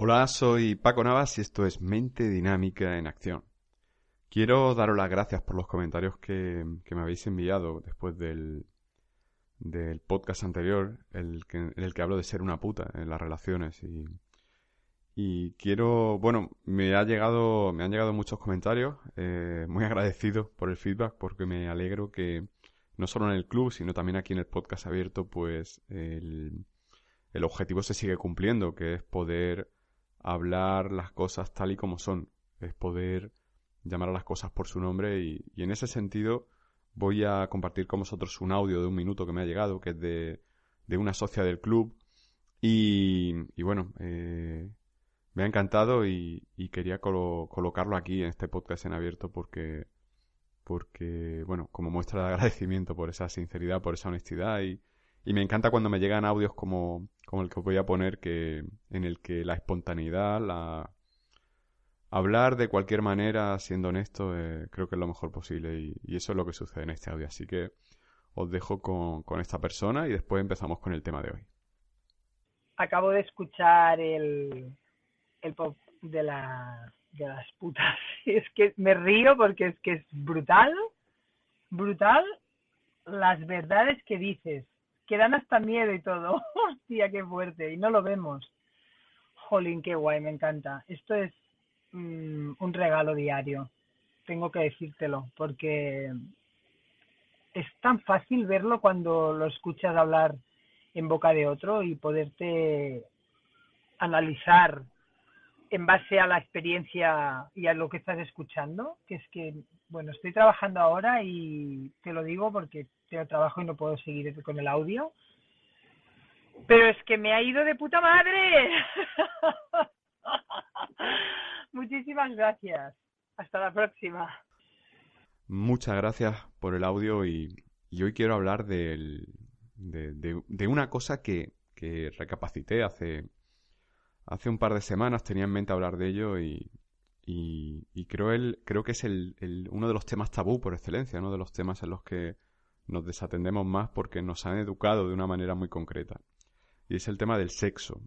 Hola, soy Paco Navas y esto es Mente Dinámica en Acción. Quiero daros las gracias por los comentarios que, me habéis enviado después del, del podcast anterior, el que, en el que hablo de ser una puta en las relaciones y, quiero, bueno, me ha llegado, me han llegado muchos comentarios, eh, muy agradecido por el feedback porque me alegro que no solo en el club, sino también aquí en el podcast abierto, pues el objetivo se sigue cumpliendo, que es poder hablar las cosas tal y como son, es poder llamar a las cosas por su nombre y, en ese sentido voy a compartir con vosotros un audio de un minuto que me ha llegado, que es de, de una socia del club. Y, y bueno, eh, me ha encantado y, quería colo colocarlo aquí en este podcast en abierto porque, porque, bueno, como muestra de agradecimiento por esa sinceridad, por esa honestidad y, y me encanta cuando me llegan audios como, como el que os voy a poner, que, en el que la espontaneidad, la hablar de cualquier manera, siendo honesto, eh, creo que es lo mejor posible y, eso es lo que sucede en este audio. Así que os dejo con, con esta persona y después empezamos con el tema de hoy. Acabo de escuchar el, el pop de, la, de las putas. Es que me río porque es que es brutal, brutal las verdades que dices que dan hasta miedo y todo. Hostia, qué fuerte. Y no lo vemos. Jolín, qué guay, me encanta. Esto es mmm, un regalo diario. Tengo que decírtelo, porque es tan fácil verlo cuando lo escuchas hablar en boca de otro y poderte analizar en base a la experiencia y a lo que estás escuchando, que es que, bueno, estoy trabajando ahora y te lo digo porque tengo trabajo y no puedo seguir con el audio. Pero es que me ha ido de puta madre. Muchísimas gracias. Hasta la próxima. Muchas gracias por el audio y, hoy quiero hablar del, de, de, una cosa que, que recapacité hace, hace un par de semanas, tenía en mente hablar de ello y, y, y creo, el, creo que es el, el, uno de los temas tabú por excelencia, uno de los temas en los que nos desatendemos más porque nos han educado de una manera muy concreta. Y es el tema del sexo.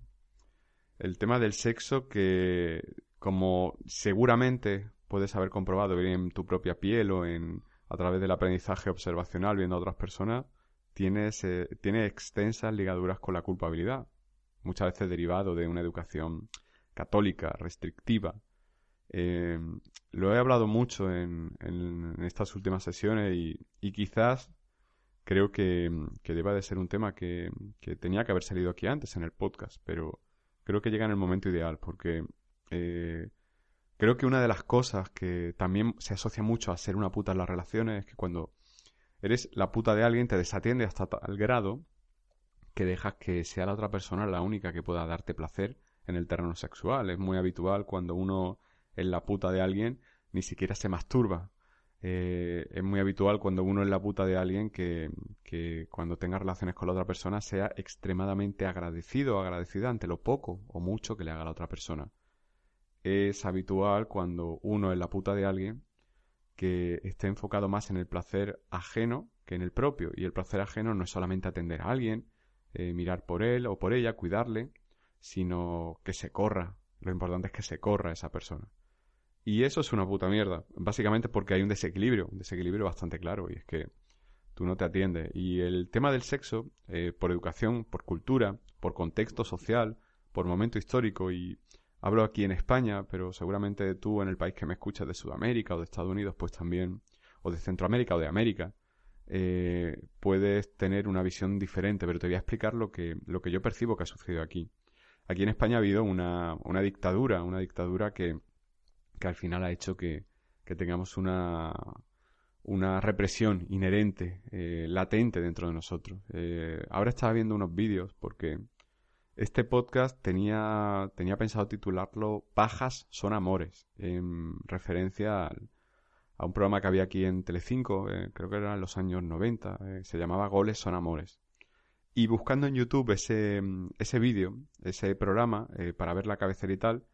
El tema del sexo que, como seguramente puedes haber comprobado en tu propia piel o en, a través del aprendizaje observacional viendo a otras personas, tiene, ese, tiene extensas ligaduras con la culpabilidad, muchas veces derivado de una educación católica, restrictiva. Eh, lo he hablado mucho en, en, estas últimas sesiones y quizás creo que, que, deba de ser un tema que, que, tenía que haber salido aquí antes en el podcast, pero creo que llega en el momento ideal porque eh, creo que una de las cosas que también se asocia mucho a ser una puta en las relaciones es que cuando eres la puta de alguien te desatiende hasta tal grado que dejas que sea la otra persona la única que pueda darte placer en el terreno sexual. Es muy habitual cuando uno es la puta de alguien ni siquiera se masturba eh, es muy habitual cuando uno es la puta de alguien que, cuando tenga relaciones con la otra persona sea extremadamente agradecido o agradecida ante lo poco o mucho que le haga la otra persona. Es habitual cuando uno es la puta de alguien que esté enfocado más en el placer ajeno que en el propio. Y el placer ajeno no es solamente atender a alguien, eh, mirar por él o por ella, cuidarle, sino que se corra. Lo importante es que se corra esa persona. Y eso es una puta mierda. Básicamente porque hay un desequilibrio, un desequilibrio bastante claro, y es que tú no te atiendes. Y el tema del sexo, eh, por educación, por cultura, por contexto social, por momento histórico, y hablo aquí en España, pero seguramente tú en el país que me escuchas de Sudamérica o de Estados Unidos, pues también, o de Centroamérica o de América, eh, puedes tener una visión diferente, pero te voy a explicar lo que, lo que yo percibo que ha sucedido aquí. Aquí en España ha habido una, una dictadura, una dictadura que que al final ha hecho que, que tengamos una, una represión inherente, eh, latente dentro de nosotros. Eh, ahora estaba viendo unos vídeos porque Este podcast tenía, tenía pensado titularlo Pajas son amores, en referencia a un programa que había aquí en Telecinco, eh, creo que era en los años 90, eh, se llamaba Goles son amores. Y buscando en YouTube ese, ese vídeo, ese programa, para ver la cabecera y tal,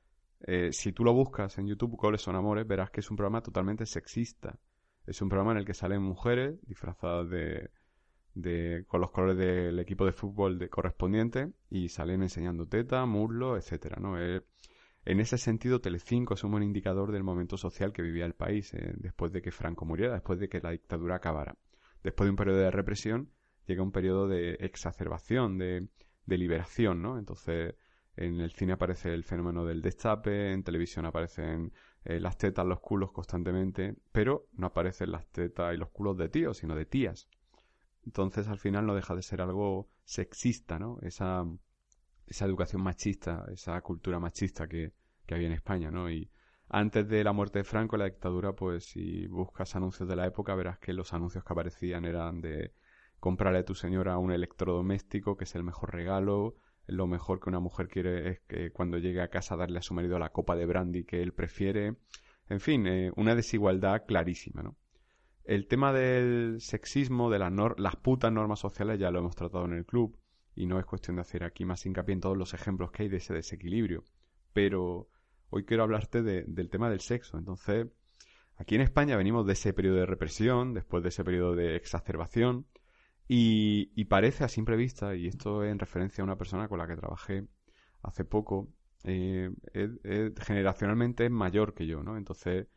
si tú lo buscas en YouTube, Goles son amores, verás que es un programa totalmente sexista. Es un programa en el que salen mujeres disfrazadas de, de, con los colores del equipo de fútbol de correspondiente y salen enseñando teta, muslo, etcétera, ¿no? Eh, en ese sentido, Telecinco es un buen indicador del momento social que vivía el país eh, después de que Franco muriera, después de que la dictadura acabara. Después de un periodo de represión, llega un periodo de exacerbación, de, de liberación, ¿no? Entonces, en el cine aparece el fenómeno del destape, en televisión aparecen eh, las tetas, los culos constantemente, pero no aparecen las tetas y los culos de tíos, sino de tías. Entonces al final no deja de ser algo sexista, ¿no? Esa, esa educación machista, esa cultura machista que, que había en España, ¿no? Y antes de la muerte de Franco, la dictadura, pues si buscas anuncios de la época, verás que los anuncios que aparecían eran de comprarle a tu señora un electrodoméstico, que es el mejor regalo, lo mejor que una mujer quiere es que cuando llegue a casa darle a su marido la copa de brandy que él prefiere. En fin, eh, una desigualdad clarísima, ¿no? El tema del sexismo, de las, las putas normas sociales, ya lo hemos tratado en el club y no es cuestión de hacer aquí más hincapié en todos los ejemplos que hay de ese desequilibrio. Pero hoy quiero hablarte del tema del sexo. Entonces, aquí en España venimos de ese periodo de represión, después de ese periodo de exacerbación, y, parece a simple vista, y esto en referencia a una persona con la que trabajé hace poco, eh, generacionalmente es mayor que yo, ¿no? Entonces,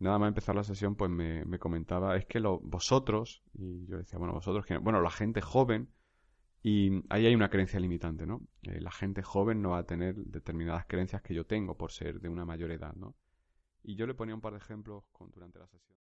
nada más empezar la sesión, pues me, comentaba, es que lo, vosotros, y yo decía, bueno, vosotros, bueno, la gente joven, y ahí hay una creencia limitante, ¿no? Eh, la gente joven no va a tener determinadas creencias que yo tengo por ser de una mayor edad, ¿no? Y yo le ponía un par de ejemplos durante la sesión.